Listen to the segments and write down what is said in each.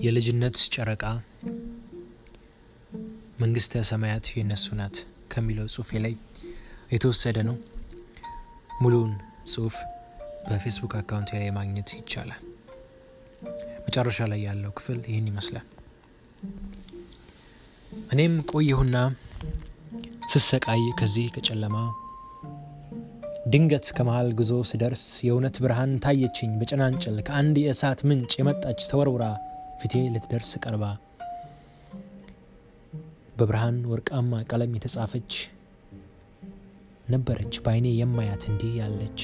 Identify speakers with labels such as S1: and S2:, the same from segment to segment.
S1: የልጅነት ጨረቃ መንግስተ ሰማያት የነሱ ናት ከሚለው ጽሁፌ ላይ የተወሰደ ነው። ሙሉውን ጽሁፍ በፌስቡክ አካውንት ላይ ማግኘት ይቻላል። መጨረሻ ላይ ያለው ክፍል ይህን ይመስላል። እኔም ቆየሁና ስሰቃይ ከዚህ ከጨለማ ድንገት ከመሃል ጉዞ ስደርስ የእውነት ብርሃን ታየችኝ በጭላንጭል ከአንድ የእሳት ምንጭ የመጣች ተወርውራ ፊቴ ልትደርስ ቀርባ። በብርሃን ወርቃማ ቀለም የተጻፈች ነበረች በአይኔ የማያት እንዲህ ያለች።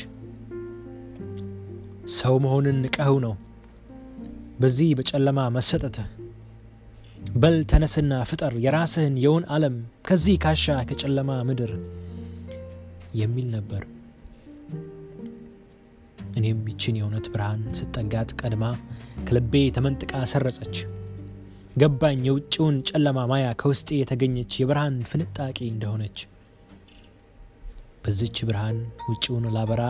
S1: ሰው መሆንን ንቀኸው ነው። በዚህ በጨለማ መሰጠትህ በል ተነስና ፍጠር የራስህን የውን ዓለም ከዚህ ካሻ ከጨለማ ምድር የሚል ነበር። እኔም ይችን የእውነት ብርሃን ስጠጋት ቀድማ ከልቤ ተመንጥቃ ሰረጸች። ገባኝ የውጭውን ጨለማ ማያ ከውስጤ የተገኘች የብርሃን ፍንጣቂ እንደሆነች። በዚች ብርሃን ውጭውን ላበራ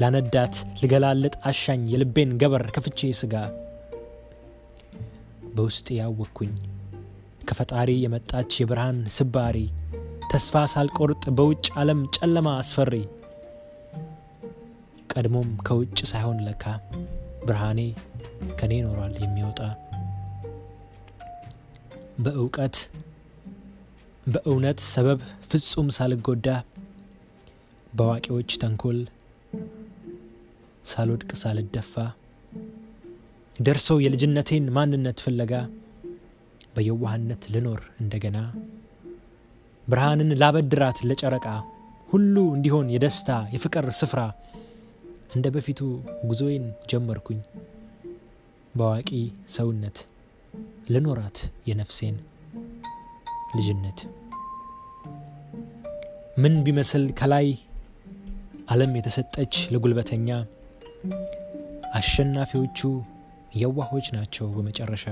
S1: ላነዳት ልገላለጥ አሻኝ የልቤን ገበር ከፍቼ ስጋ በውስጥ ያወቅኩኝ ከፈጣሪ የመጣች የብርሃን ስባሪ ተስፋ ሳልቆርጥ በውጭ ዓለም ጨለማ አስፈሪ ቀድሞም ከውጭ ሳይሆን ለካ ብርሃኔ ከኔ ኖሯል የሚወጣ። በእውቀት በእውነት ሰበብ ፍጹም ሳልጎዳ በአዋቂዎች ተንኮል ሳልወድቅ ሳልደፋ። ደርሰው የልጅነቴን ማንነት ፍለጋ በየዋህነት ልኖር እንደገና። ብርሃንን ላበድራት ለጨረቃ ሁሉ እንዲሆን የደስታ የፍቅር ስፍራ እንደ በፊቱ ጉዞዬን ጀመርኩኝ። በአዋቂ ሰውነት ልኖራት የነፍሴን ልጅነት። ምን ቢመስል ከላይ ዓለም የተሰጠች ለጉልበተኛ አሸናፊዎቹ የዋሆች ናቸው በመጨረሻ።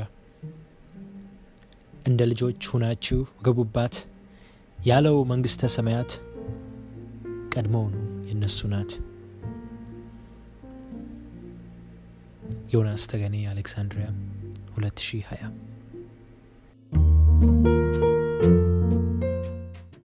S1: እንደ ልጆች ሁናችሁ ገቡባት ያለው መንግስተ ሰማያት ቀድሞውኑ የነሱ ናት። ዮናስ ተገኔ አሌክሳንድሪያ 2020